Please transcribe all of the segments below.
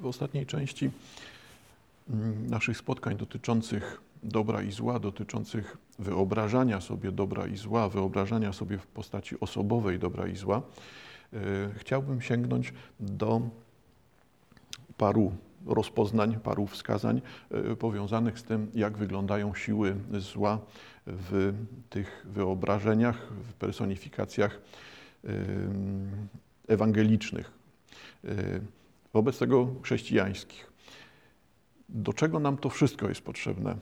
W ostatniej części mm, naszych spotkań dotyczących dobra i zła, dotyczących wyobrażania sobie dobra i zła, wyobrażania sobie w postaci osobowej dobra i zła, e, chciałbym sięgnąć do paru rozpoznań, paru wskazań e, powiązanych z tym, jak wyglądają siły zła w tych wyobrażeniach, w personifikacjach ewangelicznych, wobec tego chrześcijańskich. Do czego nam to wszystko jest potrzebne?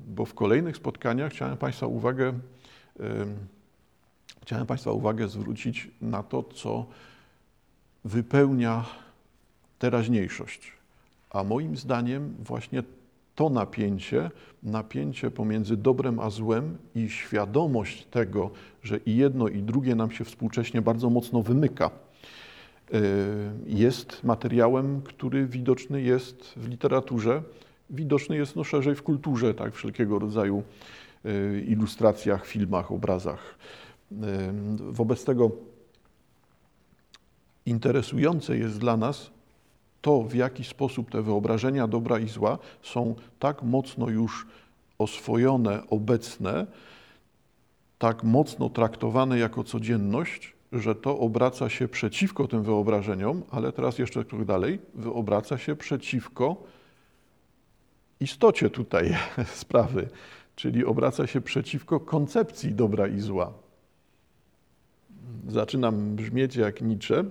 Bo w kolejnych spotkaniach chciałem Państwa uwagę, chciałem Państwa uwagę zwrócić na to, co wypełnia teraźniejszość. A moim zdaniem właśnie to napięcie, napięcie pomiędzy dobrem a złem i świadomość tego, że i jedno i drugie nam się współcześnie bardzo mocno wymyka, jest materiałem, który widoczny jest w literaturze, widoczny jest no, szerzej w kulturze, tak, wszelkiego rodzaju e, ilustracjach, filmach, obrazach. E, wobec tego interesujące jest dla nas to, w jaki sposób te wyobrażenia dobra i zła są tak mocno już oswojone, obecne, tak mocno traktowane jako codzienność, że to obraca się przeciwko tym wyobrażeniom, ale teraz jeszcze krok dalej, wyobraca się przeciwko istocie tutaj sprawy, czyli obraca się przeciwko koncepcji dobra i zła. Zaczynam brzmieć jak Nietzsche,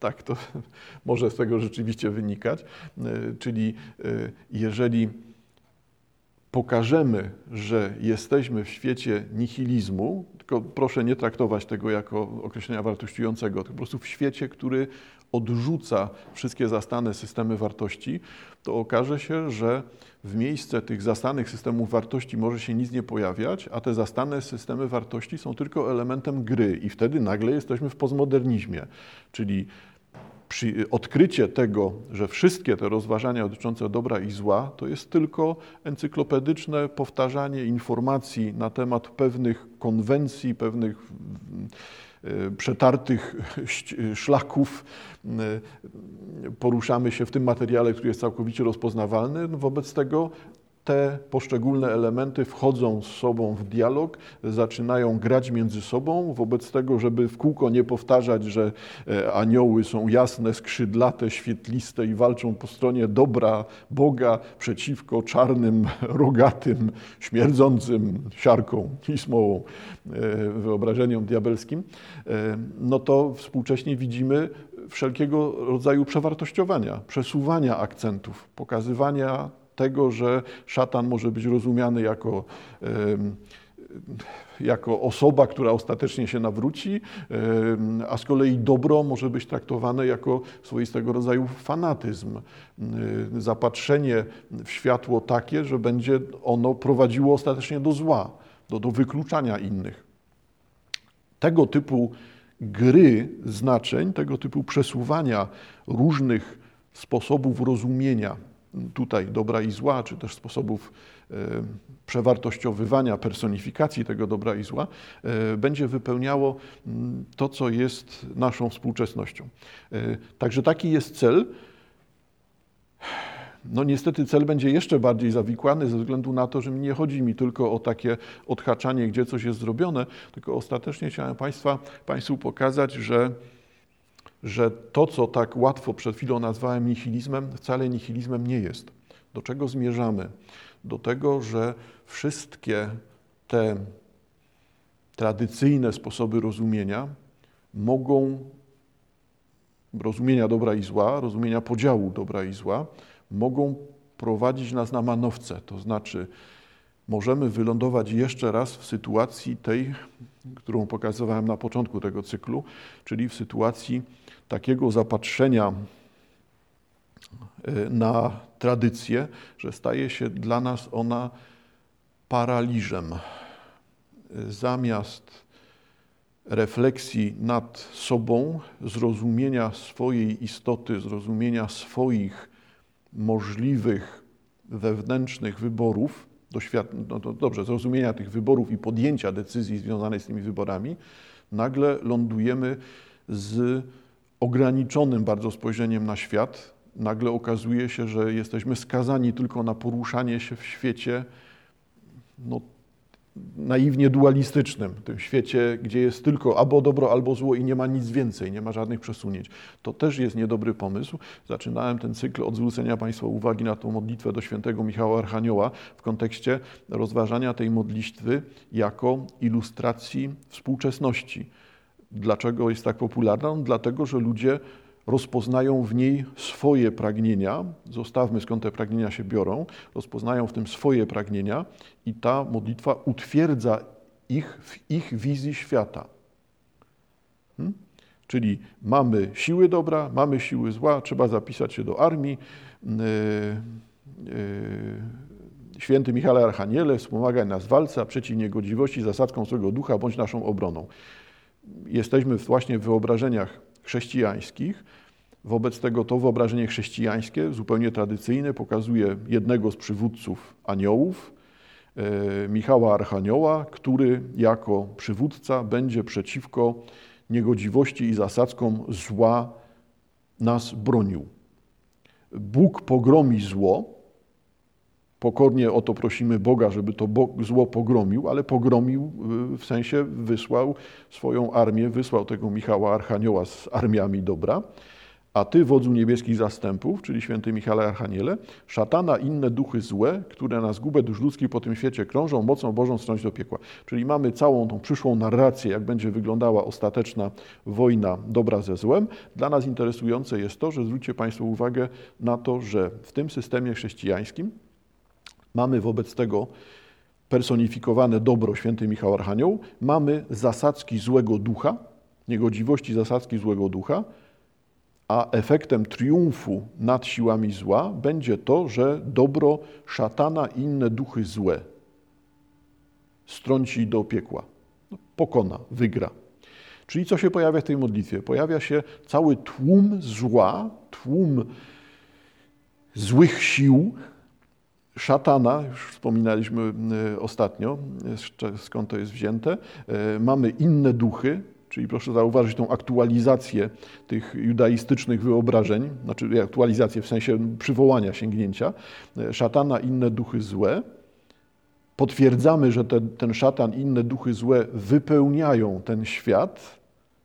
tak to może z tego rzeczywiście wynikać. E, czyli e, jeżeli pokażemy, że jesteśmy w świecie nihilizmu, tylko proszę nie traktować tego jako określenia wartościującego, tylko po prostu w świecie, który odrzuca wszystkie zastane systemy wartości, to okaże się, że w miejsce tych zastanych systemów wartości może się nic nie pojawiać, a te zastane systemy wartości są tylko elementem gry i wtedy nagle jesteśmy w postmodernizmie, czyli odkrycie tego, że wszystkie te rozważania dotyczące dobra i zła to jest tylko encyklopedyczne powtarzanie informacji na temat pewnych konwencji, pewnych przetartych szlaków. Poruszamy się w tym materiale, który jest całkowicie rozpoznawalny. Wobec tego te poszczególne elementy wchodzą z sobą w dialog, zaczynają grać między sobą, wobec tego, żeby w kółko nie powtarzać, że e, anioły są jasne, skrzydlate, świetliste i walczą po stronie dobra Boga przeciwko czarnym, rogatym, śmierdzącym siarką i smołą, e, wyobrażeniom diabelskim, e, no to współcześnie widzimy wszelkiego rodzaju przewartościowania, przesuwania akcentów, pokazywania tego, że szatan może być rozumiany jako, jako osoba, która ostatecznie się nawróci, a z kolei dobro może być traktowane jako swoistego rodzaju fanatyzm, zapatrzenie w światło takie, że będzie ono prowadziło ostatecznie do zła, do, do wykluczania innych. Tego typu gry znaczeń, tego typu przesuwania różnych sposobów rozumienia tutaj dobra i zła, czy też sposobów e, przewartościowywania, personifikacji tego dobra i zła, e, będzie wypełniało to, co jest naszą współczesnością. E, także taki jest cel. No niestety cel będzie jeszcze bardziej zawikłany ze względu na to, że nie chodzi mi tylko o takie odhaczanie, gdzie coś jest zrobione, tylko ostatecznie chciałem Państwa, Państwu pokazać, że że to, co tak łatwo przed chwilą nazwałem nihilizmem, wcale nihilizmem nie jest. Do czego zmierzamy? Do tego, że wszystkie te tradycyjne sposoby rozumienia mogą, rozumienia dobra i zła, rozumienia podziału dobra i zła, mogą prowadzić nas na manowce, to znaczy możemy wylądować jeszcze raz w sytuacji tej, którą pokazywałem na początku tego cyklu, czyli w sytuacji takiego zapatrzenia e, na tradycję, że staje się dla nas ona paraliżem. Zamiast refleksji nad sobą, zrozumienia swojej istoty, zrozumienia swoich możliwych wewnętrznych wyborów, no dobrze, zrozumienia tych wyborów i podjęcia decyzji związanej z tymi wyborami, nagle lądujemy z ograniczonym bardzo spojrzeniem na świat, nagle okazuje się, że jesteśmy skazani tylko na poruszanie się w świecie no, naiwnie dualistycznym, tym świecie, gdzie jest tylko albo dobro, albo zło i nie ma nic więcej, nie ma żadnych przesunięć. To też jest niedobry pomysł. Zaczynałem ten cykl od zwrócenia Państwa uwagi na tą modlitwę do świętego Michała Archanioła w kontekście rozważania tej modlitwy jako ilustracji współczesności. Dlaczego jest tak popularna? No, dlatego, że ludzie rozpoznają w niej swoje pragnienia, zostawmy skąd te pragnienia się biorą, rozpoznają w tym swoje pragnienia i ta modlitwa utwierdza ich w ich wizji świata. Hmm? Czyli mamy siły dobra, mamy siły zła, trzeba zapisać się do armii. Yy, yy, święty Michale Archaniele, wspomagaj nas w walce, a przeciw niegodziwości zasadzką swego ducha bądź naszą obroną. Jesteśmy właśnie w wyobrażeniach chrześcijańskich. Wobec tego to wyobrażenie chrześcijańskie, zupełnie tradycyjne, pokazuje jednego z przywódców aniołów, e, Michała Archanioła, który jako przywódca będzie przeciwko niegodziwości i zasadzkom zła nas bronił. Bóg pogromi zło, Pokornie o to prosimy Boga, żeby to zło pogromił, ale pogromił y, w sensie wysłał swoją armię, wysłał tego Michała Archanioła z armiami dobra. A ty, wodzu niebieskich zastępów, czyli święty Michale Archaniele, szatana inne duchy złe, które na zgubę dusz ludzkich po tym świecie krążą, mocą Bożą strąć do piekła. Czyli mamy całą tą przyszłą narrację, jak będzie wyglądała ostateczna wojna dobra ze złem. Dla nas interesujące jest to, że zwróćcie Państwo uwagę na to, że w tym systemie chrześcijańskim Mamy wobec tego personifikowane dobro święty Michał Archanioł, mamy zasadzki złego ducha, niegodziwości zasadzki złego ducha, a efektem triumfu nad siłami zła będzie to, że dobro szatana i inne duchy złe strąci do piekła, no, pokona, wygra. Czyli co się pojawia w tej modlitwie? Pojawia się cały tłum zła, tłum złych sił, szatana, już wspominaliśmy y, ostatnio, skąd to jest wzięte. Y, mamy inne duchy, czyli proszę zauważyć tą aktualizację tych judaistycznych wyobrażeń, znaczy aktualizację w sensie przywołania, sięgnięcia. Y, szatana, inne duchy złe. Potwierdzamy, że te, ten szatan inne duchy złe wypełniają ten świat,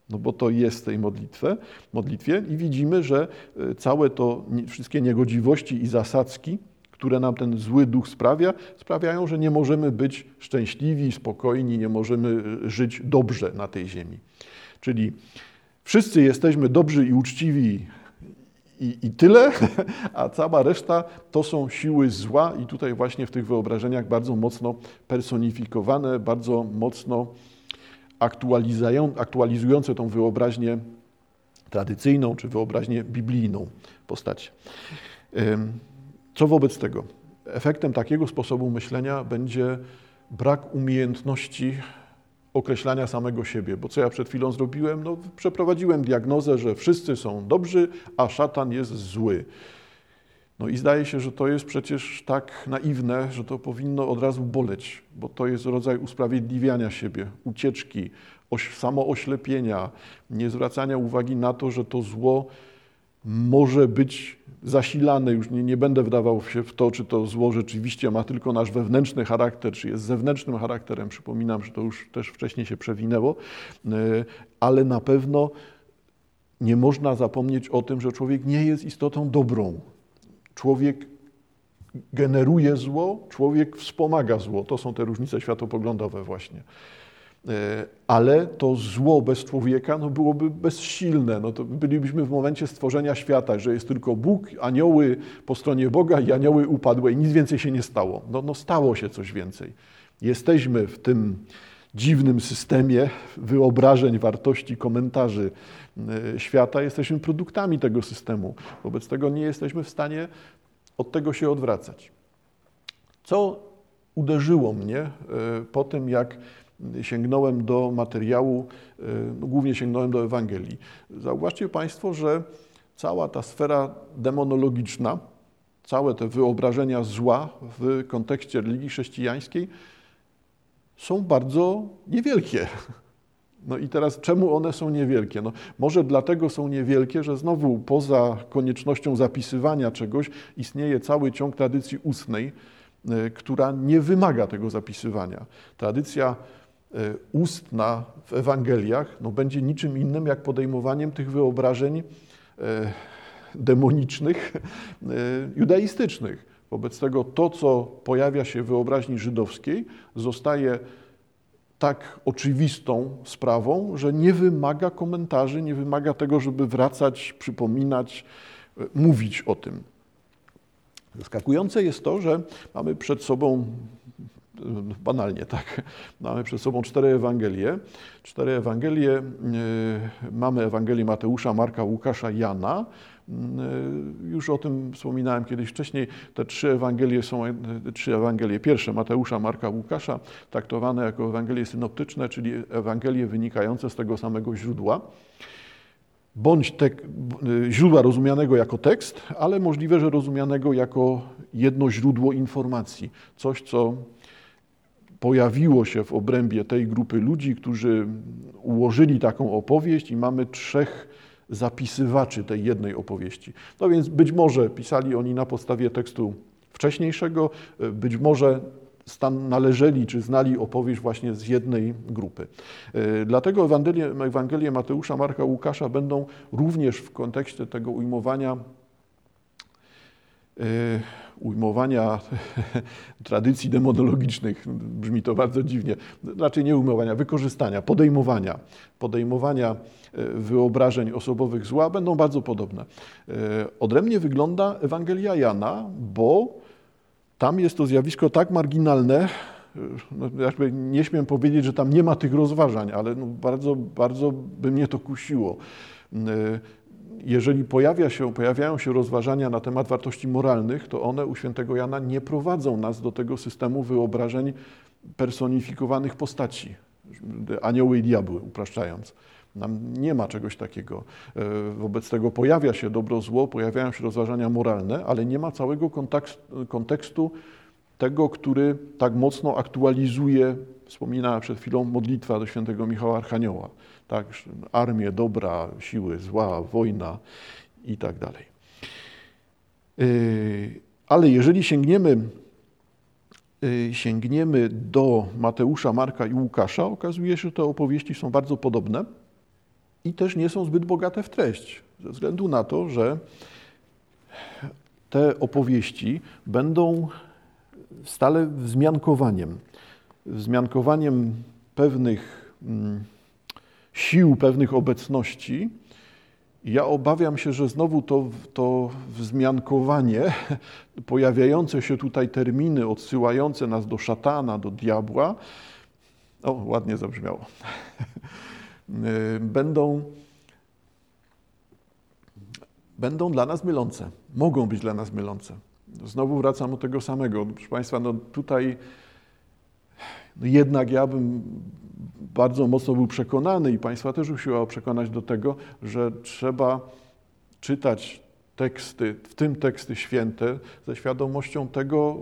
no bo to jest w tej modlitwie, modlitwie i widzimy, że całe to, wszystkie niegodziwości i zasadzki, które nam ten zły duch sprawia, sprawiają, że nie możemy być szczęśliwi, spokojni, nie możemy e, żyć dobrze na tej ziemi. Czyli wszyscy jesteśmy dobrzy i uczciwi i, i, tyle, a cała reszta to są siły zła i tutaj właśnie w tych wyobrażeniach bardzo mocno personifikowane, bardzo mocno aktualizujące tą wyobraźnię tradycyjną czy wyobraźnię biblijną postaci. Co wobec tego? Efektem takiego sposobu myślenia będzie brak umiejętności określania samego siebie, bo co ja przed chwilą zrobiłem? No, przeprowadziłem diagnozę, że wszyscy są dobrzy, a szatan jest zły. No i zdaje się, że to jest przecież tak naiwne, że to powinno od razu boleć, bo to jest rodzaj usprawiedliwiania siebie, ucieczki, samooślepienia, nie zwracania uwagi na to, że to zło może być zasilane, już nie, nie będę wdawał się w to, czy to zło rzeczywiście ma tylko nasz wewnętrzny charakter, czy jest zewnętrznym charakterem. Przypominam, że to już też wcześniej się przewinęło, e, ale na pewno nie można zapomnieć o tym, że człowiek nie jest istotą dobrą. Człowiek generuje zło, człowiek wspomaga zło. To są te różnice światopoglądowe właśnie. E, ale to zło bez człowieka no, byłoby bezsilne. No, to bylibyśmy w momencie stworzenia świata, że jest tylko Bóg, anioły po stronie Boga i anioły upadłe i nic więcej się nie stało. No, no stało się coś więcej. Jesteśmy w tym dziwnym systemie wyobrażeń, wartości, komentarzy e, świata, jesteśmy produktami tego systemu. Wobec tego nie jesteśmy w stanie od tego się odwracać. Co uderzyło mnie e, po tym, jak sięgnąłem do materiału, e, głównie sięgnąłem do Ewangelii. Zauważcie Państwo, że cała ta sfera demonologiczna, całe te wyobrażenia zła w kontekście religii chrześcijańskiej są bardzo niewielkie. No i teraz czemu one są niewielkie? No, może dlatego są niewielkie, że znowu poza koniecznością zapisywania czegoś istnieje cały ciąg tradycji ustnej, e, która nie wymaga tego zapisywania. Tradycja ustna w Ewangeliach no, będzie niczym innym jak podejmowaniem tych wyobrażeń e, demonicznych, judaistycznych. Wobec tego to, co pojawia się w wyobraźni żydowskiej, zostaje tak oczywistą sprawą, że nie wymaga komentarzy, nie wymaga tego, żeby wracać, przypominać, e, mówić o tym. Zaskakujące jest to, że mamy przed sobą, e, banalnie tak, mamy przed sobą cztery Ewangelie. Cztery Ewangelie, e, mamy Ewangelię Mateusza, Marka, Łukasza, Jana. Y, już o tym wspominałem kiedyś wcześniej. Te trzy Ewangelie są, y, trzy Ewangelie pierwsze, Mateusza, Marka, Łukasza, traktowane jako Ewangelie synoptyczne, czyli Ewangelie wynikające z tego samego źródła. Bądź te, y, źródła rozumianego jako tekst, ale możliwe, że rozumianego jako jedno źródło informacji. Coś, co pojawiło się w obrębie tej grupy ludzi, którzy ułożyli taką opowieść i mamy trzech zapisywaczy tej jednej opowieści. No więc być może pisali oni na podstawie tekstu wcześniejszego, być może stan należeli czy znali opowieść właśnie z jednej grupy. E, dlatego Ewangelie, Ewangelie Mateusza, Marka, Łukasza będą również w kontekście tego ujmowania ujmowania tradycji demonologicznych, brzmi to bardzo dziwnie, raczej nie ujmowania, wykorzystania, podejmowania, podejmowania e, wyobrażeń osobowych zła będą bardzo podobne. E, odrębnie wygląda Ewangelia Jana, bo tam jest to zjawisko tak marginalne, e, no, jakby nie śmiem powiedzieć, że tam nie ma tych rozważań, ale no bardzo, bardzo by mnie to kusiło jeżeli pojawia się, pojawiają się rozważania na temat wartości moralnych, to one u świętego Jana nie prowadzą nas do tego systemu wyobrażeń personifikowanych postaci, anioły i diabły, upraszczając. Nam nie ma czegoś takiego. E, wobec tego pojawia się dobro, zło, pojawiają się rozważania moralne, ale nie ma całego kontekstu tego, który tak mocno aktualizuje, wspominała przed chwilą modlitwa do świętego Michała Archanioła tak, armię, dobra, siły, zła, wojna i tak dalej. Y, ale jeżeli sięgniemy, y, sięgniemy do Mateusza, Marka i Łukasza, okazuje się, że te opowieści są bardzo podobne i też nie są zbyt bogate w treść, ze względu na to, że te opowieści będą stale wzmiankowaniem, wzmiankowaniem pewnych mm, sił, pewnych obecności. Ja obawiam się, że znowu to, to wzmiankowanie, pojawiające się tutaj terminy odsyłające nas do szatana, do diabła, o, ładnie zabrzmiało, będą, będą dla nas mylące, mogą być dla nas mylące. Znowu wracam do tego samego. Proszę Państwa, no tutaj no jednak ja bym bardzo mocno był przekonany i Państwa też usiłował przekonać do tego, że trzeba czytać teksty, w tym teksty święte, ze świadomością tego,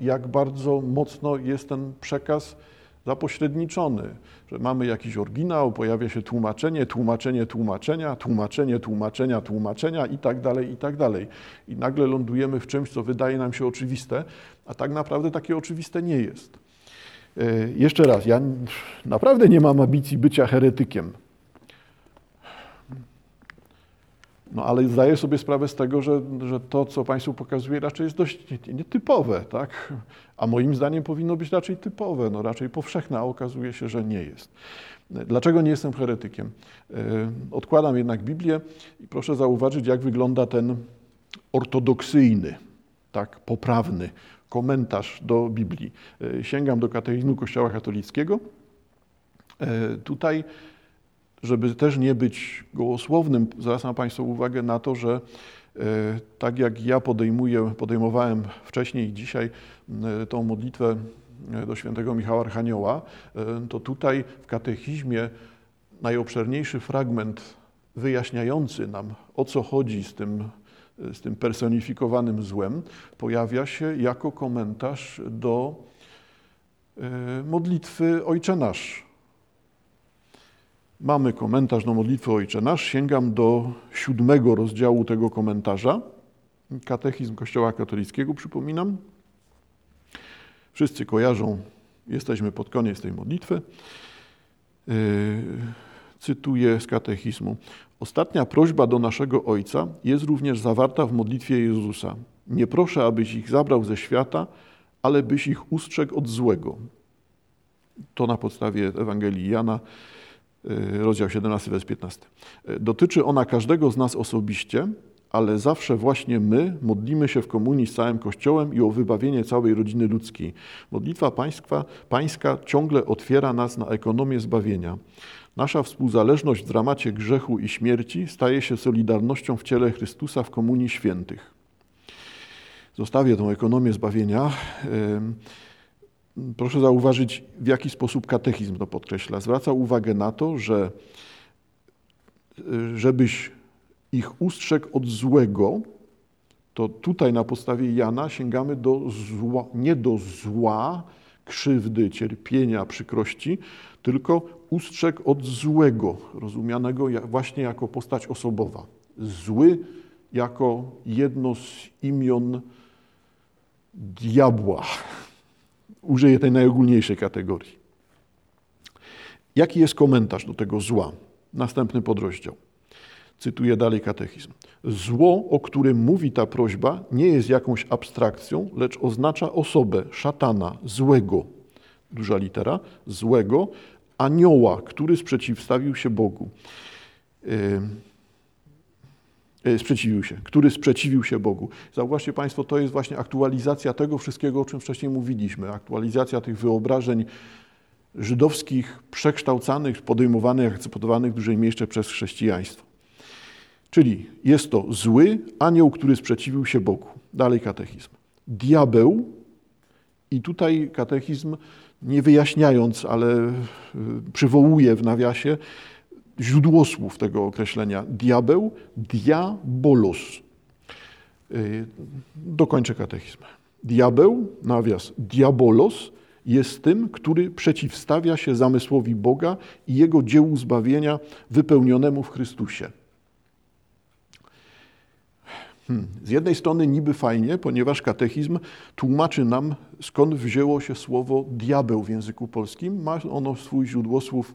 jak bardzo mocno jest ten przekaz zapośredniczony, że mamy jakiś oryginał, pojawia się tłumaczenie, tłumaczenie tłumaczenia, tłumaczenie tłumaczenia, tłumaczenia i tak dalej, i tak dalej. I nagle lądujemy w czymś, co wydaje nam się oczywiste, a tak naprawdę takie oczywiste nie jest. E, jeszcze raz, ja naprawdę nie mam ambicji bycia heretykiem. No ale zdaję sobie sprawę z tego, że, że to, co Państwu pokazuję, raczej jest dość nietypowe, tak? A moim zdaniem powinno być raczej typowe, no raczej powszechne, a okazuje się, że nie jest. Dlaczego nie jestem heretykiem? E, odkładam jednak Biblię i proszę zauważyć, jak wygląda ten ortodoksyjny, tak, poprawny komentarz do Biblii. E, sięgam do katechizmu Kościoła katolickiego. E, tutaj, żeby też nie być gołosłownym, zwracam Państwu uwagę na to, że e, tak jak ja podejmuję, podejmowałem wcześniej i dzisiaj tą modlitwę do świętego Michała Archanioła, to tutaj w katechizmie najobszerniejszy fragment wyjaśniający nam, o co chodzi z tym z tym personifikowanym złem, pojawia się jako komentarz do e, modlitwy Ojcze Nasz. Mamy komentarz do modlitwy Ojcze Nasz. Sięgam do siódmego rozdziału tego komentarza. Katechizm Kościoła katolickiego, przypominam. Wszyscy kojarzą, jesteśmy pod koniec tej modlitwy. Yy, cytuję z katechizmu. Ostatnia prośba do naszego Ojca jest również zawarta w modlitwie Jezusa. Nie proszę, abyś ich zabrał ze świata, ale byś ich ustrzegł od złego. To na podstawie Ewangelii Jana, y, rozdział 17, wers 15. Y, dotyczy ona każdego z nas osobiście, ale zawsze właśnie my modlimy się w komunii z całym Kościołem i o wybawienie całej rodziny ludzkiej. Modlitwa pańska, pańska ciągle otwiera nas na ekonomię zbawienia. Nasza współzależność w dramacie grzechu i śmierci staje się solidarnością w ciele Chrystusa w komunii świętych. Zostawię tą ekonomię zbawienia. Proszę zauważyć, w jaki sposób katechizm to podkreśla. Zwraca uwagę na to, że żebyś ich ustrzegł od złego, to tutaj na podstawie Jana sięgamy do zła, nie do zła, krzywdy, cierpienia, przykrości, tylko ustrzegł od złego, rozumianego właśnie jako postać osobowa. Zły jako jedno z imion diabła. Użyję tej najogólniejszej kategorii. Jaki jest komentarz do tego zła? Następny podrozdział. Cytuję dalej katechizm. Zło, o którym mówi ta prośba, nie jest jakąś abstrakcją, lecz oznacza osobę, szatana, złego, duża litera, złego, anioła, który sprzeciwstawił się Bogu. Yy, sprzeciwił się, który sprzeciwił się Bogu. Zauważcie Państwo, to jest właśnie aktualizacja tego wszystkiego, o czym wcześniej mówiliśmy. Aktualizacja tych wyobrażeń żydowskich, przekształcanych, podejmowanych, akceptowanych w dużej mierze przez chrześcijaństwo. Czyli jest to zły anioł, który sprzeciwił się Bogu. Dalej katechizm. Diabeł, i tutaj katechizm, nie wyjaśniając, ale y, przywołuje w nawiasie źródło słów tego określenia. Diabeł, diabolos. Y, dokończę katechizm. Diabeł, nawias, diabolos, jest tym, który przeciwstawia się zamysłowi Boga i Jego dziełu zbawienia wypełnionemu w Chrystusie. Hmm. Z jednej strony niby fajnie, ponieważ katechizm tłumaczy nam, skąd wzięło się słowo diabeł w języku polskim. Ma ono swój źródło słów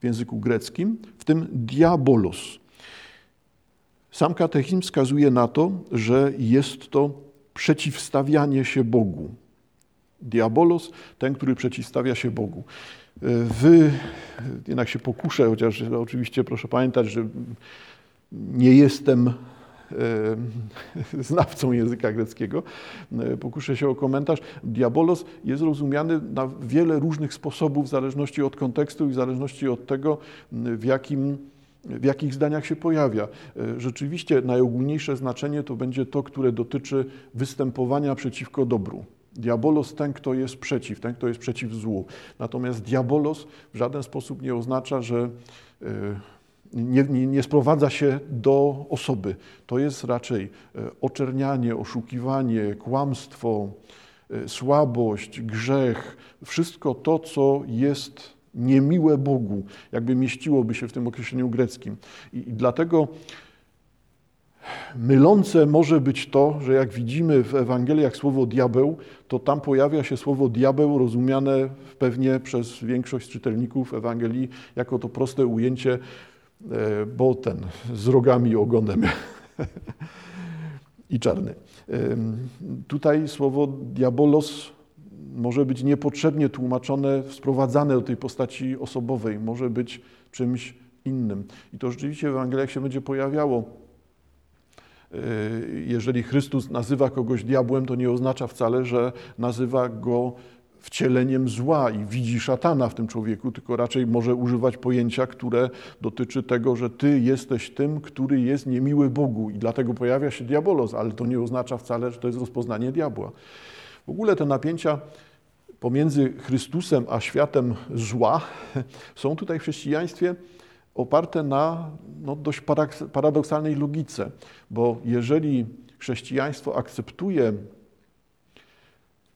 w języku greckim, w tym diabolos. Sam katechizm wskazuje na to, że jest to przeciwstawianie się Bogu. Diabolos, ten, który przeciwstawia się Bogu. Wy, jednak się pokuszę, chociaż oczywiście proszę pamiętać, że nie jestem znawcą języka greckiego, e, pokuszę się o komentarz. Diabolos jest rozumiany na wiele różnych sposobów w zależności od kontekstu i w zależności od tego, w jakim w jakich zdaniach się pojawia. Rzeczywiście najogólniejsze znaczenie to będzie to, które dotyczy występowania przeciwko dobru. Diabolos ten, kto jest przeciw, ten, kto jest przeciw złu. Natomiast diabolos w żaden sposób nie oznacza, że nie, nie, nie, sprowadza się do osoby. To jest raczej e, oczernianie, oszukiwanie, kłamstwo, e, słabość, grzech, wszystko to, co jest niemiłe Bogu, jakby mieściłoby się w tym określeniu greckim. I, i dlatego mylące może być to, że jak widzimy w Ewangeliach słowo diabeł, to tam pojawia się słowo diabeł rozumiane pewnie przez większość czytelników Ewangelii jako to proste ujęcie bo ten z rogami ogonem i czarny. Tutaj słowo diabolos może być niepotrzebnie tłumaczone, sprowadzane do tej postaci osobowej, może być czymś innym. I to rzeczywiście w Ewangeliach się będzie pojawiało. E, jeżeli Chrystus nazywa kogoś diabłem, to nie oznacza wcale, że nazywa go wcieleniem zła i widzi szatana w tym człowieku, tylko raczej może używać pojęcia, które dotyczy tego, że ty jesteś tym, który jest niemiły Bogu i dlatego pojawia się diabolos, ale to nie oznacza wcale, że to jest rozpoznanie diabła. W ogóle te napięcia pomiędzy Chrystusem a światem zła są tutaj w chrześcijaństwie oparte na no, dość paradoksalnej logice, bo jeżeli chrześcijaństwo akceptuje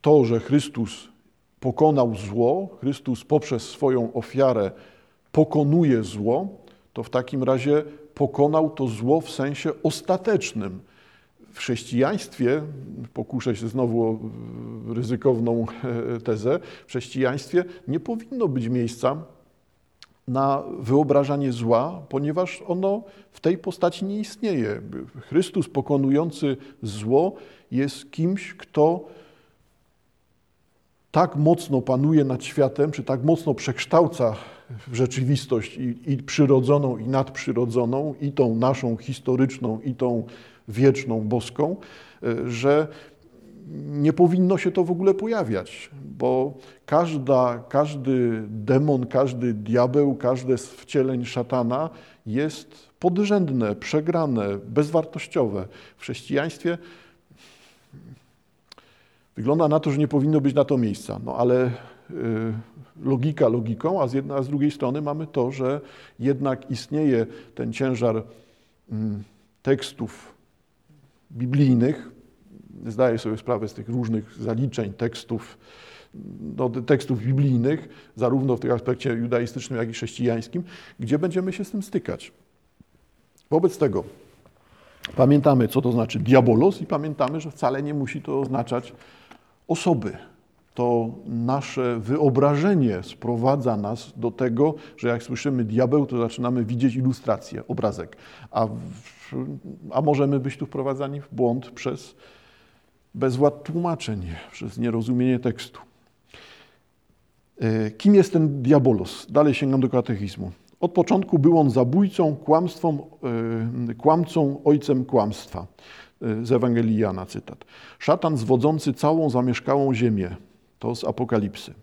to, że Chrystus pokonał zło, Chrystus poprzez swoją ofiarę pokonuje zło, to w takim razie pokonał to zło w sensie ostatecznym. W chrześcijaństwie, pokuszę się znowu o ryzykowną tezę, w chrześcijaństwie nie powinno być miejsca na wyobrażanie zła, ponieważ ono w tej postaci nie istnieje. Chrystus pokonujący zło jest kimś, kto tak mocno panuje nad światem, czy tak mocno przekształca rzeczywistość i, i przyrodzoną, i nadprzyrodzoną, i tą naszą historyczną, i tą wieczną, boską, e, że nie powinno się to w ogóle pojawiać, bo każda, każdy demon, każdy diabeł, każde z wcieleń szatana jest podrzędne, przegrane, bezwartościowe. W chrześcijaństwie wygląda na to, że nie powinno być na to miejsca, no ale y, logika logiką, a z, jedna, a z drugiej strony mamy to, że jednak istnieje ten ciężar mm, tekstów biblijnych, zdaję sobie sprawę z tych różnych zaliczeń tekstów, no, tekstów biblijnych, zarówno w tym aspekcie judaistycznym, jak i chrześcijańskim, gdzie będziemy się z tym stykać. Wobec tego pamiętamy, co to znaczy diabolos i pamiętamy, że wcale nie musi to oznaczać osoby. To nasze wyobrażenie sprowadza nas do tego, że jak słyszymy diabeł, to zaczynamy widzieć ilustrację, obrazek. A, a możemy być tu wprowadzani w błąd przez bezwład tłumaczeń, przez nierozumienie tekstu. E, kim jest ten diabolos? Dalej sięgam do katechizmu. Od początku był on zabójcą, kłamstwą, e, kłamcą, ojcem kłamstwa. E, z Ewangelii Jana, cytat. Szatan zwodzący całą zamieszkałą ziemię. To z Apokalipsy.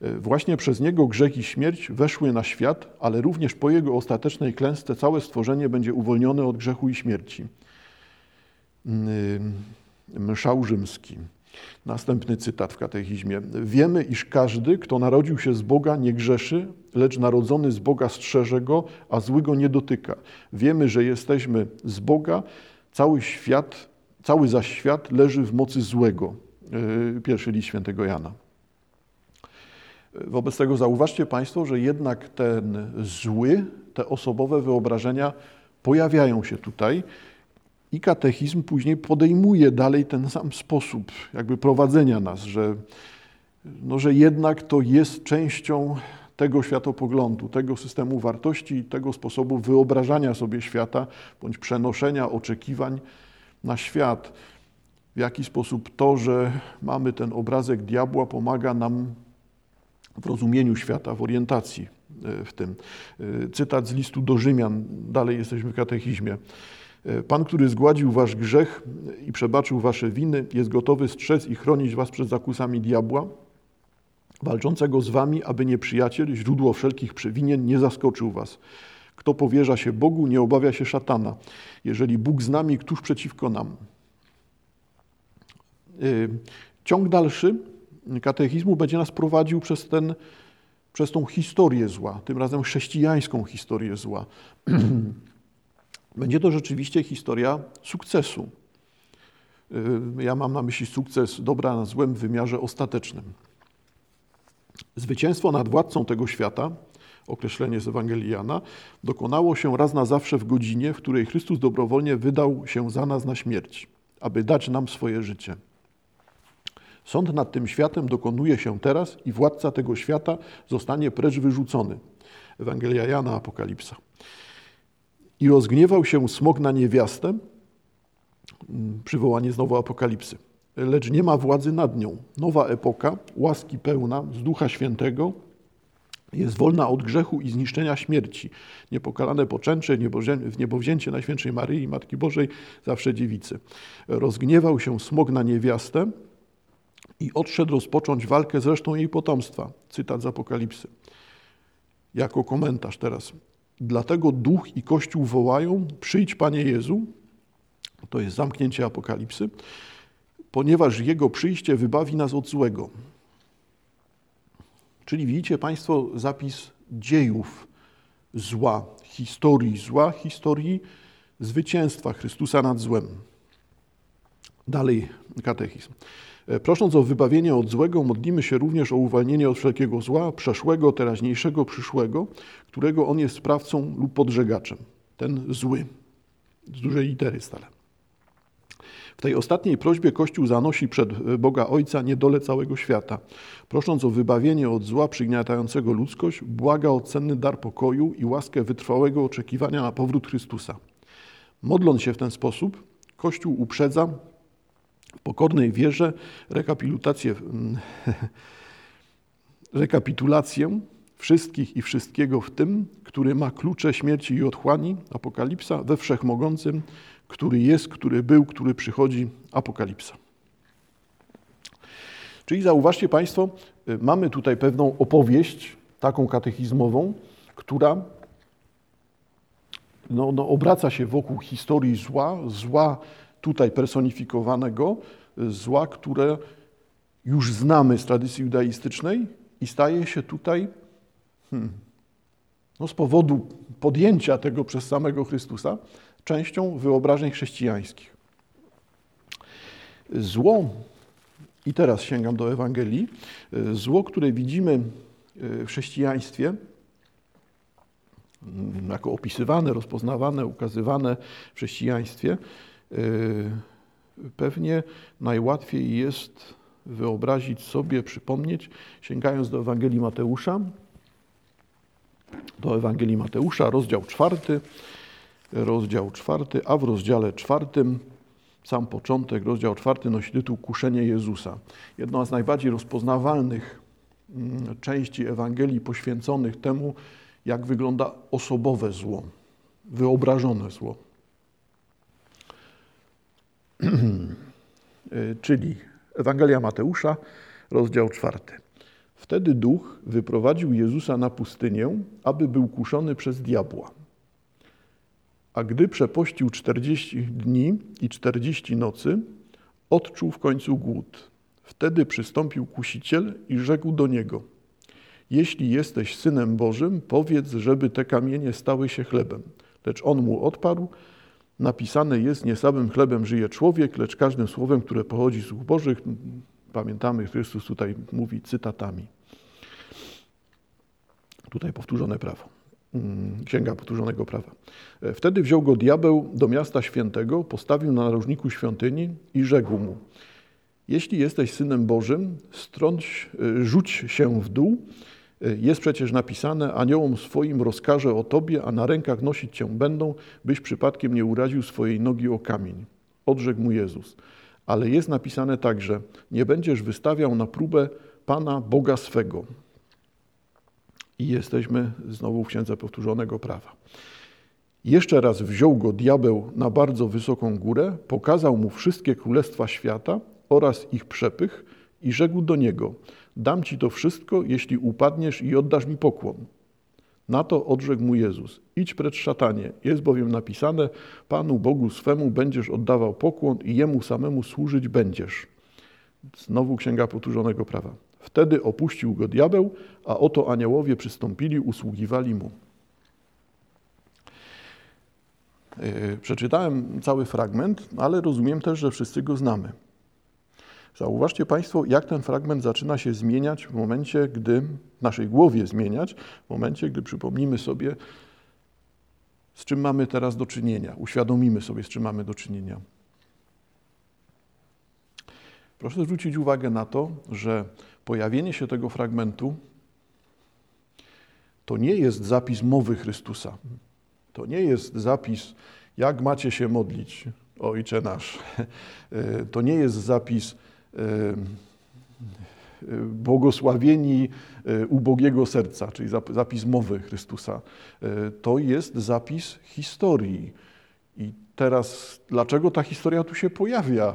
Właśnie przez niego grzech i śmierć weszły na świat, ale również po jego ostatecznej klęsce całe stworzenie będzie uwolnione od grzechu i śmierci mszał rzymski. Następny cytat w katechizmie. Wiemy, iż każdy, kto narodził się z Boga, nie grzeszy, lecz narodzony z Boga strzeże go, a złego nie dotyka. Wiemy, że jesteśmy z Boga, cały świat, cały zaś świat leży w mocy złego. Yy, pierwszy list świętego Jana. Wobec tego zauważcie Państwo, że jednak ten zły, te osobowe wyobrażenia pojawiają się tutaj i katechizm później podejmuje dalej ten sam sposób jakby prowadzenia nas, że, no, że jednak to jest częścią tego światopoglądu, tego systemu wartości, tego sposobu wyobrażania sobie świata bądź przenoszenia oczekiwań na świat. W jaki sposób to, że mamy ten obrazek diabła, pomaga nam w rozumieniu świata, w orientacji e, w tym. E, cytat z listu do Rzymian, dalej jesteśmy w katechizmie. Pan, który zgładził wasz grzech i przebaczył wasze winy, jest gotowy strzec i chronić was przed zakusami diabła, walczącego z wami, aby nieprzyjaciel, źródło wszelkich przewinień, nie zaskoczył was. Kto powierza się Bogu, nie obawia się szatana. Jeżeli Bóg z nami, któż przeciwko nam? Y, ciąg dalszy katechizmu będzie nas prowadził przez, ten, przez tą historię zła, tym razem chrześcijańską historię zła. Będzie to rzeczywiście historia sukcesu. Y, ja mam na myśli sukces dobra na złem w wymiarze ostatecznym. Zwycięstwo nad władcą tego świata, określenie z Ewangelii Jana, dokonało się raz na zawsze w godzinie, w której Chrystus dobrowolnie wydał się za nas na śmierć, aby dać nam swoje życie. Sąd nad tym światem dokonuje się teraz i władca tego świata zostanie precz wyrzucony. Ewangelia Jana, Apokalipsa. I rozgniewał się smok na niewiastę, mm, przywołanie znowu apokalipsy. Lecz nie ma władzy nad nią. Nowa epoka, łaski pełna, z Ducha Świętego, jest wolna od grzechu i zniszczenia śmierci. Niepokalane poczęcze, w niebowzięcie Najświętszej Maryi, Matki Bożej, zawsze dziewicy. Rozgniewał się smok na niewiastę i odszedł rozpocząć walkę z resztą jej potomstwa. Cytat z Apokalipsy. Jako komentarz teraz. Dlatego duch i kościół wołają: Przyjdź, Panie Jezu. To jest zamknięcie apokalipsy, ponieważ Jego przyjście wybawi nas od złego. Czyli widzicie Państwo zapis dziejów zła, historii zła, historii zwycięstwa Chrystusa nad złem. Dalej katechizm. E, prosząc o wybawienie od złego, modlimy się również o uwolnienie od wszelkiego zła, przeszłego, teraźniejszego, przyszłego, którego on jest sprawcą lub podżegaczem. Ten zły, z dużej litery stale. W tej ostatniej prośbie Kościół zanosi przed Boga Ojca niedole całego świata. Prosząc o wybawienie od zła przygniatającego ludzkość, błaga o cenny dar pokoju i łaskę wytrwałego oczekiwania na powrót Chrystusa. Modląc się w ten sposób, Kościół uprzedza w pokornej wierze rekapitulację, rekapitulację wszystkich i wszystkiego w tym, który ma klucze śmierci i otchłani, Apokalipsa, we wszechmogącym, który jest, który był, który przychodzi, Apokalipsa. Czyli zauważcie Państwo, y, mamy tutaj pewną opowieść, taką katechizmową, która no, no, obraca się wokół historii zła, zła tutaj personifikowanego, zła, które już znamy z tradycji judaistycznej i staje się tutaj hmm, no, z powodu podjęcia tego przez samego Chrystusa częścią wyobrażeń chrześcijańskich. Zło, i teraz sięgam do Ewangelii, zło, które widzimy w chrześcijaństwie, mm, jako opisywane, rozpoznawane, ukazywane w chrześcijaństwie, pewnie najłatwiej jest wyobrazić sobie, przypomnieć, sięgając do Ewangelii Mateusza, do Ewangelii Mateusza, rozdział czwarty, rozdział czwarty, a w rozdziale czwartym, sam początek, rozdział czwarty nosi tytuł Kuszenie Jezusa. Jedna z najbardziej rozpoznawalnych mm, części Ewangelii poświęconych temu, jak wygląda osobowe zło, wyobrażone zło. Czyli Ewangelia Mateusza, rozdział czwarty. Wtedy duch wyprowadził Jezusa na pustynię, aby był kuszony przez diabła. A gdy przepościł czterdzieści dni i czterdzieści nocy, odczuł w końcu głód. Wtedy przystąpił kusiciel i rzekł do niego: Jeśli jesteś synem Bożym, powiedz, żeby te kamienie stały się chlebem. Lecz on mu odparł: Napisane jest: Nie samym chlebem żyje człowiek, lecz każdym słowem, które pochodzi z słów Bożych. Pamiętamy, Chrystus tutaj mówi cytatami. Tutaj powtórzone prawo. Mm, Księga Powtórzonego Prawa. E, wtedy wziął go diabeł do miasta świętego, postawił na narożniku świątyni i rzekł mu: Jeśli jesteś synem Bożym, strąć, e, rzuć się w dół. E, jest przecież napisane: Aniołom swoim rozkaże o tobie, a na rękach nosić cię będą, byś przypadkiem nie uraził swojej nogi o kamień. Odrzekł mu Jezus. Ale jest napisane także: Nie będziesz wystawiał na próbę Pana Boga swego. I jesteśmy znowu w księdze powtórzonego prawa. Jeszcze raz wziął go diabeł na bardzo wysoką górę, pokazał mu wszystkie królestwa świata oraz ich przepych i rzekł do niego: Dam ci to wszystko, jeśli upadniesz i oddasz mi pokłon. Na to odrzekł mu Jezus: Idź precz szatanie, jest bowiem napisane: Panu Bogu swemu będziesz oddawał pokłon i jemu samemu służyć będziesz. Znowu księga powtórzonego prawa. Wtedy opuścił go diabeł, a oto aniołowie przystąpili, usługiwali mu. E, przeczytałem cały fragment, ale rozumiem też, że wszyscy go znamy. Zauważcie Państwo, jak ten fragment zaczyna się zmieniać w momencie, gdy w naszej głowie zmieniać, w momencie, gdy przypomnimy sobie, z czym mamy teraz do czynienia, uświadomimy sobie, z czym mamy do czynienia. Proszę zwrócić uwagę na to, że pojawienie się tego fragmentu to nie jest zapis mowy Chrystusa. To nie jest zapis, jak macie się modlić, Ojcze nasz. To nie jest zapis błogosławieni ubogiego serca, czyli zapis mowy Chrystusa. To jest zapis historii. I teraz, dlaczego ta historia tu się pojawia?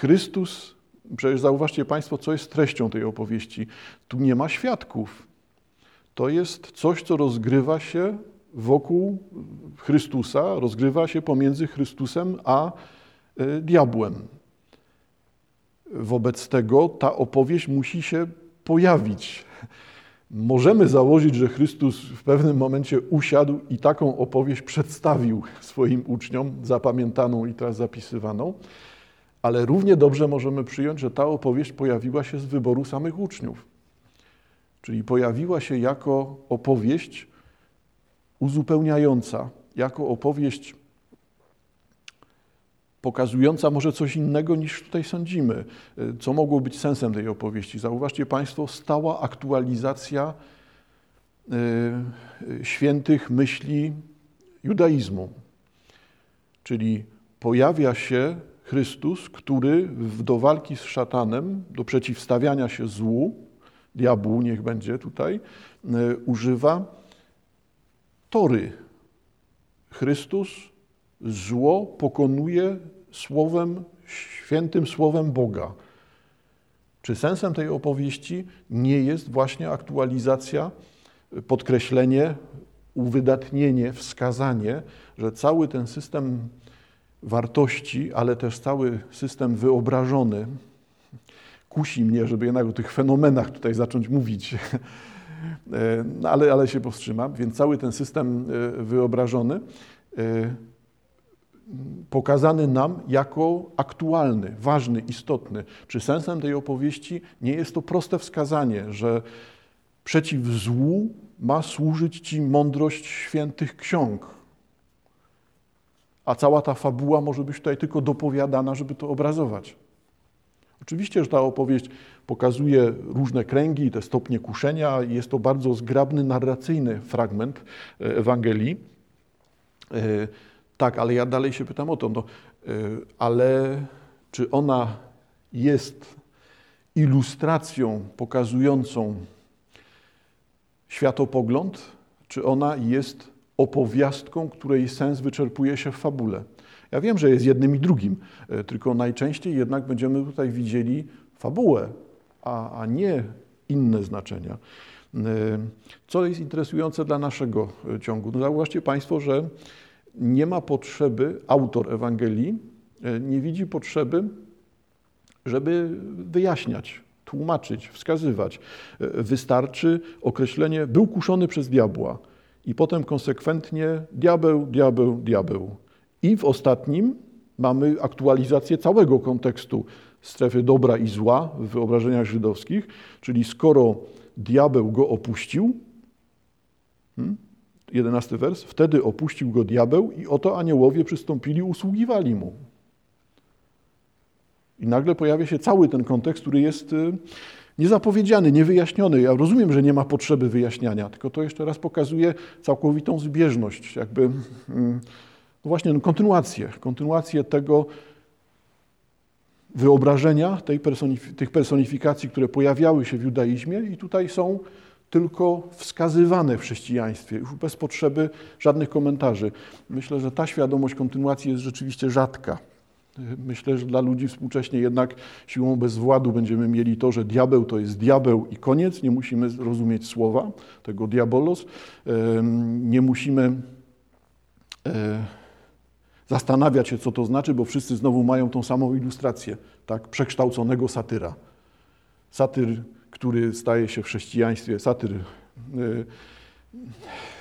Chrystus, przecież zauważcie Państwo, co jest treścią tej opowieści. Tu nie ma świadków. To jest coś, co rozgrywa się wokół Chrystusa, rozgrywa się pomiędzy Chrystusem a e, diabłem. Wobec tego ta opowieść musi się pojawić. Możemy założyć, że Chrystus w pewnym momencie usiadł i taką opowieść przedstawił swoim uczniom, zapamiętaną i teraz zapisywaną, ale równie dobrze możemy przyjąć, że ta opowieść pojawiła się z wyboru samych uczniów. Czyli pojawiła się jako opowieść uzupełniająca, jako opowieść pokazująca może coś innego niż tutaj sądzimy. Co mogło być sensem tej opowieści? Zauważcie Państwo, stała aktualizacja y, świętych myśli judaizmu. Czyli pojawia się Chrystus, który do walki z szatanem, do przeciwstawiania się złu, diabłu niech będzie tutaj, używa tory. Chrystus zło pokonuje słowem, świętym słowem Boga. Czy sensem tej opowieści nie jest właśnie aktualizacja, podkreślenie, uwydatnienie, wskazanie, że cały ten system wartości, ale też cały system wyobrażony, kusi mnie, żeby jednak o tych fenomenach tutaj zacząć mówić, no, ale, ale się powstrzymam, więc cały ten system e, wyobrażony e, pokazany nam jako aktualny, ważny, istotny. Czy sensem tej opowieści nie jest to proste wskazanie, że przeciw złu ma służyć ci mądrość świętych ksiąg? A cała ta fabuła może być tutaj tylko dopowiadana, żeby to obrazować. Oczywiście, że ta opowieść pokazuje różne kręgi, te stopnie kuszenia, jest to bardzo zgrabny, narracyjny fragment e, Ewangelii. Tak, ale ja dalej się pytam o to, no, y, ale czy ona jest ilustracją pokazującą światopogląd, czy ona jest opowiastką, której sens wyczerpuje się w fabule? Ja wiem, że jest jednym i drugim, y, tylko najczęściej jednak będziemy tutaj widzieli fabułę, a, a nie inne znaczenia. Y, co jest interesujące dla naszego ciągu? No zauważcie Państwo, że nie ma potrzeby, autor Ewangelii e, nie widzi potrzeby, żeby wyjaśniać, tłumaczyć, wskazywać. E, wystarczy określenie był kuszony przez diabła i potem konsekwentnie diabeł, diabeł, diabeł. I w ostatnim mamy aktualizację całego kontekstu strefy dobra i zła w wyobrażeniach żydowskich, czyli skoro diabeł go opuścił, hmm, jedenasty wers, wtedy opuścił go diabeł i oto aniołowie przystąpili, usługiwali mu. I nagle pojawia się cały ten kontekst, który jest y, niezapowiedziany, niewyjaśniony. Ja rozumiem, że nie ma potrzeby wyjaśniania, tylko to jeszcze raz pokazuje całkowitą zbieżność, jakby mm, no właśnie no kontynuację, kontynuację tego wyobrażenia, tej personif tych personifikacji, które pojawiały się w judaizmie i tutaj są tylko wskazywane w chrześcijaństwie, już bez potrzeby żadnych komentarzy. Myślę, że ta świadomość kontynuacji jest rzeczywiście rzadka. Myślę, że dla ludzi współcześnie jednak siłą bezwładu będziemy mieli to, że diabeł to jest diabeł i koniec. Nie musimy rozumieć słowa, tego diabolos. Nie musimy e, zastanawiać się, co to znaczy, bo wszyscy znowu mają tą samą ilustrację, tak, przekształconego satyra. Satyr który staje się w chrześcijaństwie, satyr e,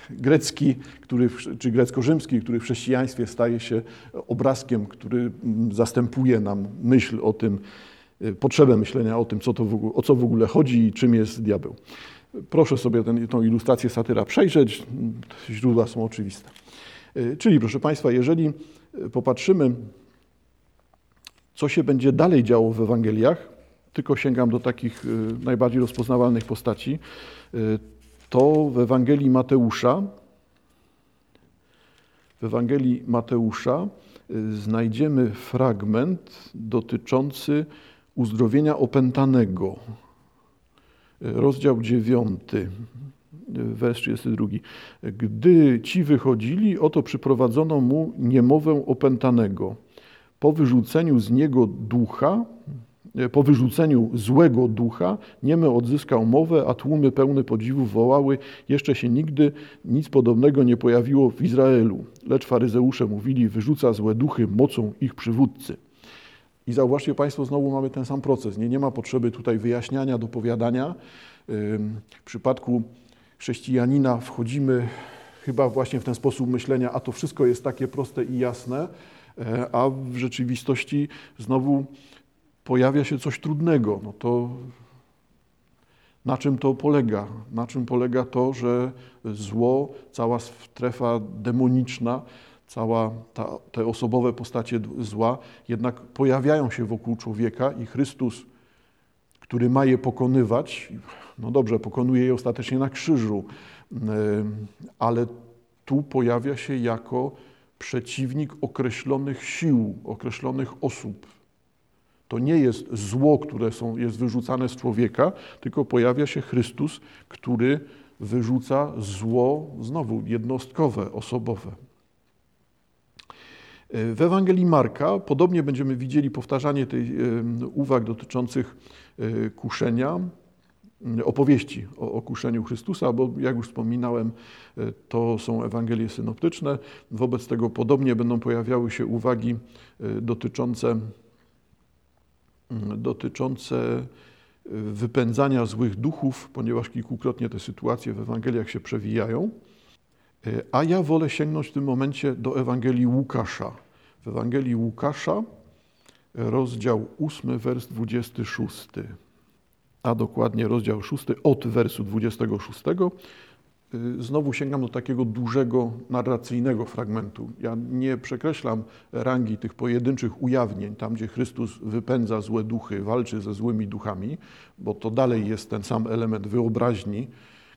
grecki, który, czy grecko-rzymski, który w chrześcijaństwie staje się obrazkiem, który zastępuje nam myśl o tym, e, potrzebę myślenia o tym, co to ogóle, o co w ogóle chodzi i czym jest diabeł. Proszę sobie tę ilustrację satyra przejrzeć, źródła są oczywiste. E, czyli, proszę Państwa, jeżeli popatrzymy, co się będzie dalej działo w Ewangeliach, tylko sięgam do takich y, najbardziej rozpoznawalnych postaci, y, to w Ewangelii Mateusza, w Ewangelii Mateusza y, znajdziemy fragment dotyczący uzdrowienia opętanego. Rozdział 9, wers 32. Gdy ci wychodzili, oto przyprowadzono mu niemowę opętanego. Po wyrzuceniu z niego ducha, po wyrzuceniu złego ducha niemy odzyskał mowę, a tłumy pełne podziwu wołały, jeszcze się nigdy nic podobnego nie pojawiło w Izraelu. Lecz faryzeusze mówili, wyrzuca złe duchy mocą ich przywódcy. I zauważcie Państwo, znowu mamy ten sam proces. Nie, nie ma potrzeby tutaj wyjaśniania, dopowiadania. W przypadku chrześcijanina wchodzimy chyba właśnie w ten sposób myślenia, a to wszystko jest takie proste i jasne, e, a w rzeczywistości znowu pojawia się coś trudnego. No to na czym to polega? Na czym polega to, że zło, cała strefa demoniczna, cała ta, te osobowe postacie zła jednak pojawiają się wokół człowieka i Chrystus, który ma je pokonywać, no dobrze, pokonuje je ostatecznie na krzyżu, ale tu pojawia się jako przeciwnik określonych sił, określonych osób. To nie jest zło, które są, jest wyrzucane z człowieka, tylko pojawia się Chrystus, który wyrzuca zło znowu jednostkowe, osobowe. W Ewangelii Marka podobnie będziemy widzieli powtarzanie tych uwag dotyczących e, kuszenia, opowieści o, o kuszeniu Chrystusa, bo jak już wspominałem, e, to są Ewangelie synoptyczne. Wobec tego podobnie będą pojawiały się uwagi e, dotyczące, dotyczące wypędzania złych duchów, ponieważ kilkukrotnie te sytuacje w Ewangeliach się przewijają. A ja wolę sięgnąć w tym momencie do Ewangelii Łukasza. W Ewangelii Łukasza, rozdział 8, wers 26, a dokładnie rozdział 6 od wersu 26. Znowu sięgam do takiego dużego narracyjnego fragmentu. Ja nie przekreślam rangi tych pojedynczych ujawnień, tam gdzie Chrystus wypędza złe duchy, walczy ze złymi duchami, bo to dalej jest ten sam element wyobraźni,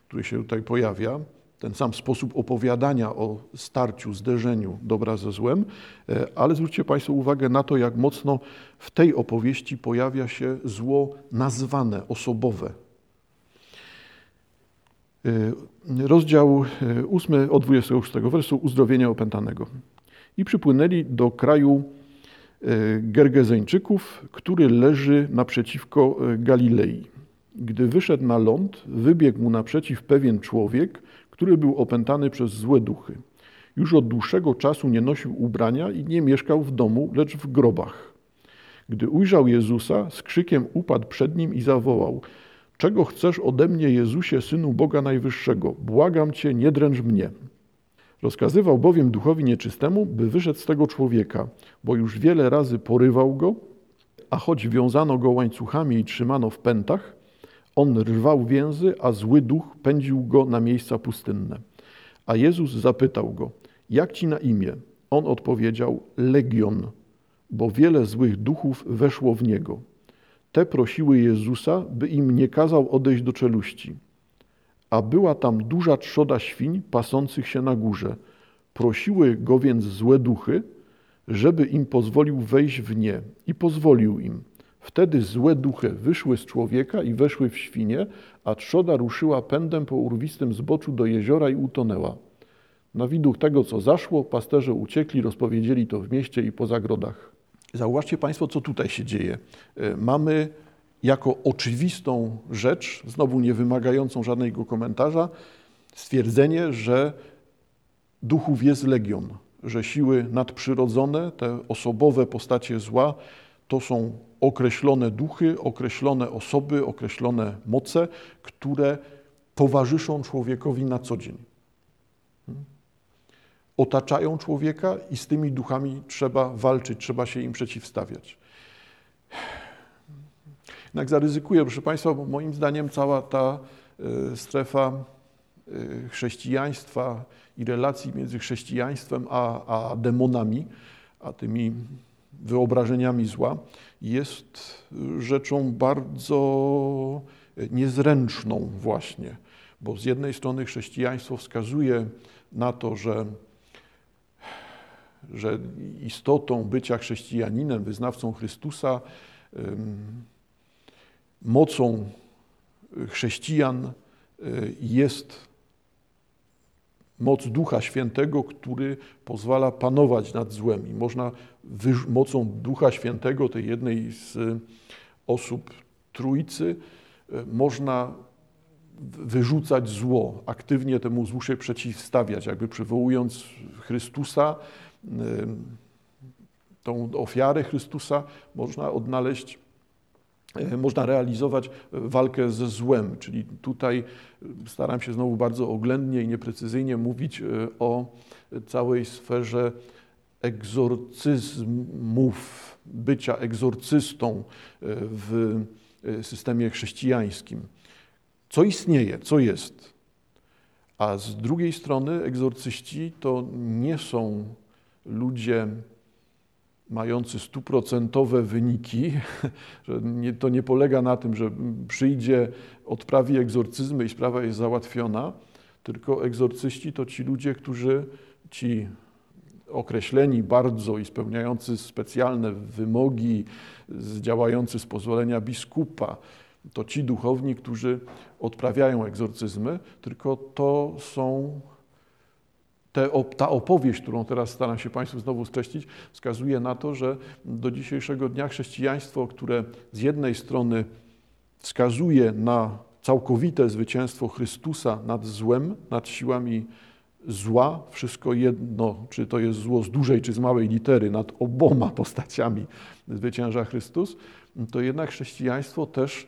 który się tutaj pojawia ten sam sposób opowiadania o starciu, zderzeniu dobra ze złem, e, ale zwróćcie Państwo uwagę na to, jak mocno w tej opowieści pojawia się zło nazwane, osobowe. E, rozdział 8 e, od 26 wersu uzdrowienia opętanego. I przypłynęli do kraju Gergezeńczyków, który leży naprzeciwko Galilei. Gdy wyszedł na ląd, wybiegł mu naprzeciw pewien człowiek, który był opętany przez złe duchy. Już od dłuższego czasu nie nosił ubrania i nie mieszkał w domu, lecz w grobach. Gdy ujrzał Jezusa, z krzykiem upadł przed nim i zawołał: Czego chcesz ode mnie, Jezusie, synu Boga Najwyższego? Błagam cię, nie dręcz mnie. Rozkazywał bowiem duchowi nieczystemu, by wyszedł z tego człowieka, bo już wiele razy porywał go, a choć wiązano go łańcuchami i trzymano w pętach, on rwał więzy, a zły duch pędził go na miejsca pustynne. A Jezus zapytał go, jak ci na imię? On odpowiedział, Legion, bo wiele złych duchów weszło w niego. Te prosiły Jezusa, by im nie kazał odejść do czeluści. A była tam duża trzoda świń pasących się na górze. Prosiły go więc złe duchy, żeby im pozwolił wejść w nie i pozwolił im. Wtedy złe duchy wyszły z człowieka i weszły w świnie, a trzoda ruszyła pędem po urwistym zboczu do jeziora i utonęła. Na widok tego, co zaszło, pasterze uciekli, rozpowiedzieli to w mieście i po zagrodach. Zauważcie Państwo, co tutaj się dzieje. E, mamy jako oczywistą rzecz, znowu nie wymagającą żadnego komentarza, stwierdzenie, że duchów jest legion, że siły nadprzyrodzone, te osobowe postacie zła, to są określone duchy, określone osoby, określone moce, które towarzyszą człowiekowi na co dzień. Otaczają człowieka i z tymi duchami trzeba walczyć, trzeba się im przeciwstawiać. Jednak zaryzykuję, proszę Państwa, bo moim zdaniem cała ta e, strefa e, chrześcijaństwa i relacji między chrześcijaństwem a, a demonami, a tymi wyobrażeniami zła, jest rzeczą bardzo niezręczną właśnie, bo z jednej strony chrześcijaństwo wskazuje na to, że, że istotą bycia chrześcijaninem, wyznawcą Chrystusa, mocą chrześcijan y, jest moc Ducha Świętego, który pozwala panować nad złem. I można mocą Ducha Świętego, tej jednej z osób Trójcy, e, można wyrzucać zło, aktywnie temu złu się przeciwstawiać, jakby przywołując Chrystusa, e, tą ofiarę Chrystusa, można odnaleźć E, można realizować walkę ze złem. Czyli tutaj staram się znowu bardzo oględnie i nieprecyzyjnie mówić o całej sferze egzorcyzmów, bycia egzorcystą w systemie chrześcijańskim. Co istnieje, co jest. A z drugiej strony egzorcyści to nie są ludzie mający stuprocentowe wyniki, że nie, to nie polega na tym, że przyjdzie, odprawi egzorcyzmy i sprawa jest załatwiona, tylko egzorcyści to ci ludzie, którzy, ci określeni bardzo i spełniający specjalne wymogi, działający z pozwolenia biskupa, to ci duchowni, którzy odprawiają egzorcyzmy, tylko to są ta opowieść, którą teraz staram się Państwu znowu streścić, wskazuje na to, że do dzisiejszego dnia chrześcijaństwo, które z jednej strony wskazuje na całkowite zwycięstwo Chrystusa nad złem, nad siłami zła, wszystko jedno, czy to jest zło z dużej czy z małej litery, nad oboma postaciami zwycięża Chrystus, to jednak chrześcijaństwo też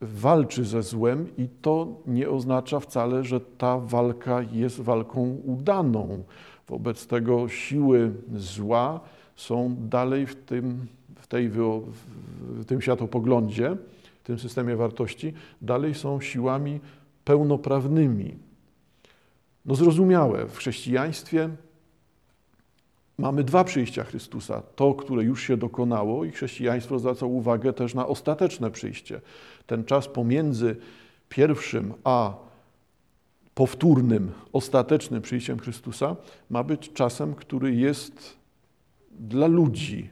walczy ze złem i to nie oznacza wcale, że ta walka jest walką udaną. Wobec tego siły zła są dalej w tym, w tej, w tym światopoglądzie, w tym systemie wartości, dalej są siłami pełnoprawnymi. No zrozumiałe, w chrześcijaństwie mamy dwa przyjścia Chrystusa. To, które już się dokonało i chrześcijaństwo zwraca uwagę też na ostateczne przyjście. Ten czas pomiędzy pierwszym a powtórnym, ostatecznym przyjściem Chrystusa ma być czasem, który jest dla ludzi,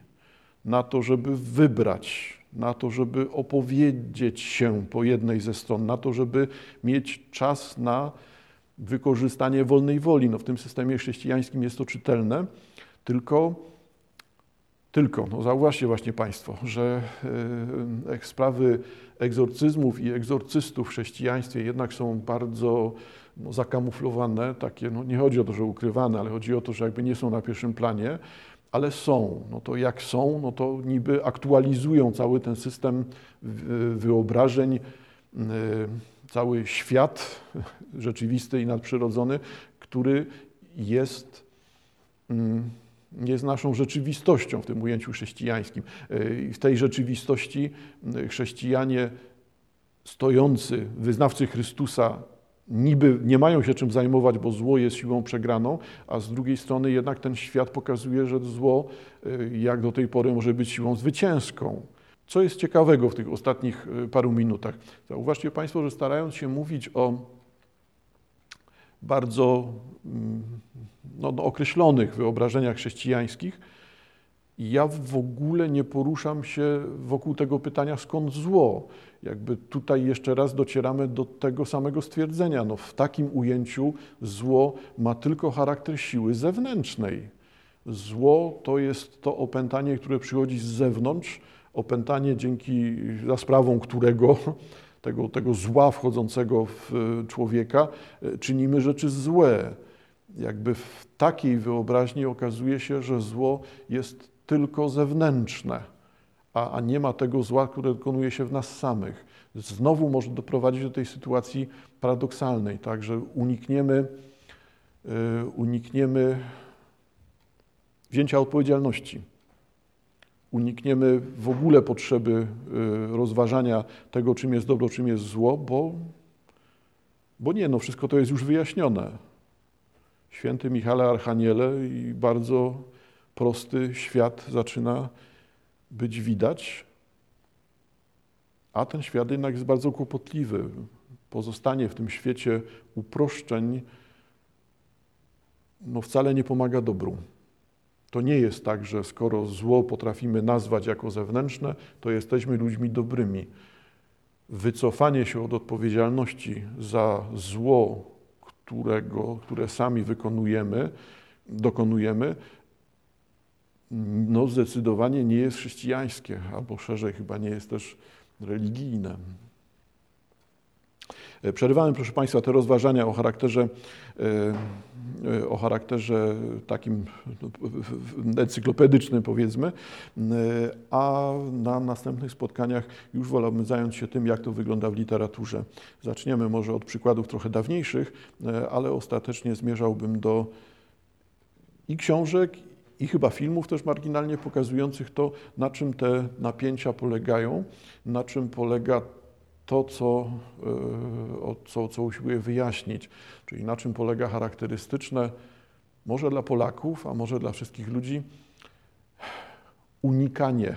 na to, żeby wybrać, na to, żeby opowiedzieć się po jednej ze stron, na to, żeby mieć czas na wykorzystanie wolnej woli. No w tym systemie chrześcijańskim jest to czytelne, tylko, tylko no zauważcie właśnie Państwo, że e, sprawy egzorcyzmów i egzorcystów w chrześcijaństwie jednak są bardzo no, zakamuflowane, takie, no nie chodzi o to, że ukrywane, ale chodzi o to, że jakby nie są na pierwszym planie, ale są. No to jak są, no to niby aktualizują cały ten system wyobrażeń, e, cały świat rzeczywisty i nadprzyrodzony, który jest mm, jest naszą rzeczywistością w tym ujęciu chrześcijańskim. W tej rzeczywistości e, chrześcijanie stojący, wyznawcy Chrystusa, niby nie mają się czym zajmować, bo zło jest siłą przegraną, a z drugiej strony jednak ten świat pokazuje, że zło, e, jak do tej pory, może być siłą zwycięską. Co jest ciekawego w tych ostatnich paru minutach? Zauważcie Państwo, że starając się mówić o bardzo mm, no, no, określonych wyobrażeniach chrześcijańskich, ja w ogóle nie poruszam się wokół tego pytania, skąd zło. Jakby tutaj jeszcze raz docieramy do tego samego stwierdzenia. No, w takim ujęciu zło ma tylko charakter siły zewnętrznej. Zło to jest to opętanie, które przychodzi z zewnątrz, opętanie dzięki, za sprawą którego tego, tego zła wchodzącego w człowieka czynimy rzeczy złe jakby w takiej wyobraźni okazuje się, że zło jest tylko zewnętrzne, a, a nie ma tego zła, które dokonuje się w nas samych. Znowu może doprowadzić do tej sytuacji paradoksalnej, tak, że unikniemy, yy, unikniemy wzięcia odpowiedzialności. Unikniemy w ogóle potrzeby yy, rozważania tego, czym jest dobro, czym jest zło, bo, bo nie, no wszystko to jest już wyjaśnione święty Michale Archaniele i bardzo prosty świat zaczyna być widać, a ten świat jednak jest bardzo kłopotliwy. Pozostanie w tym świecie uproszczeń no wcale nie pomaga dobru. To nie jest tak, że skoro zło potrafimy nazwać jako zewnętrzne, to jesteśmy ludźmi dobrymi. Wycofanie się od odpowiedzialności za zło którego, które sami wykonujemy, dokonujemy, no zdecydowanie nie jest chrześcijańskie, albo szerzej chyba nie jest też religijne. E, przerywałem, proszę Państwa, te rozważania o charakterze, e, e, o charakterze takim no, encyklopedycznym, powiedzmy, a na następnych spotkaniach już wolałbym zająć się tym, jak to wygląda w literaturze. Zaczniemy może od przykładów trochę dawniejszych, ale ostatecznie zmierzałbym do i książek, i chyba filmów też marginalnie pokazujących to, na czym te napięcia polegają, na czym polega to, co, e, co, co usiłuję wyjaśnić, czyli na czym polega charakterystyczne, może dla Polaków, a może dla wszystkich ludzi, unikanie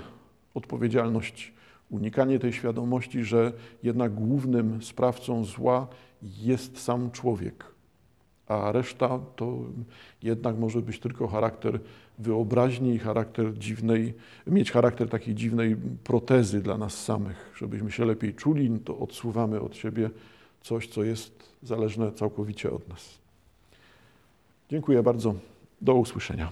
odpowiedzialności, unikanie tej świadomości, że jednak głównym sprawcą zła jest sam człowiek, a reszta to jednak może być tylko charakter wyobraźni i charakter dziwnej, mieć charakter takiej dziwnej protezy dla nas samych, żebyśmy się lepiej czuli, to odsuwamy od siebie coś, co jest zależne całkowicie od nas. Dziękuję bardzo. Do usłyszenia.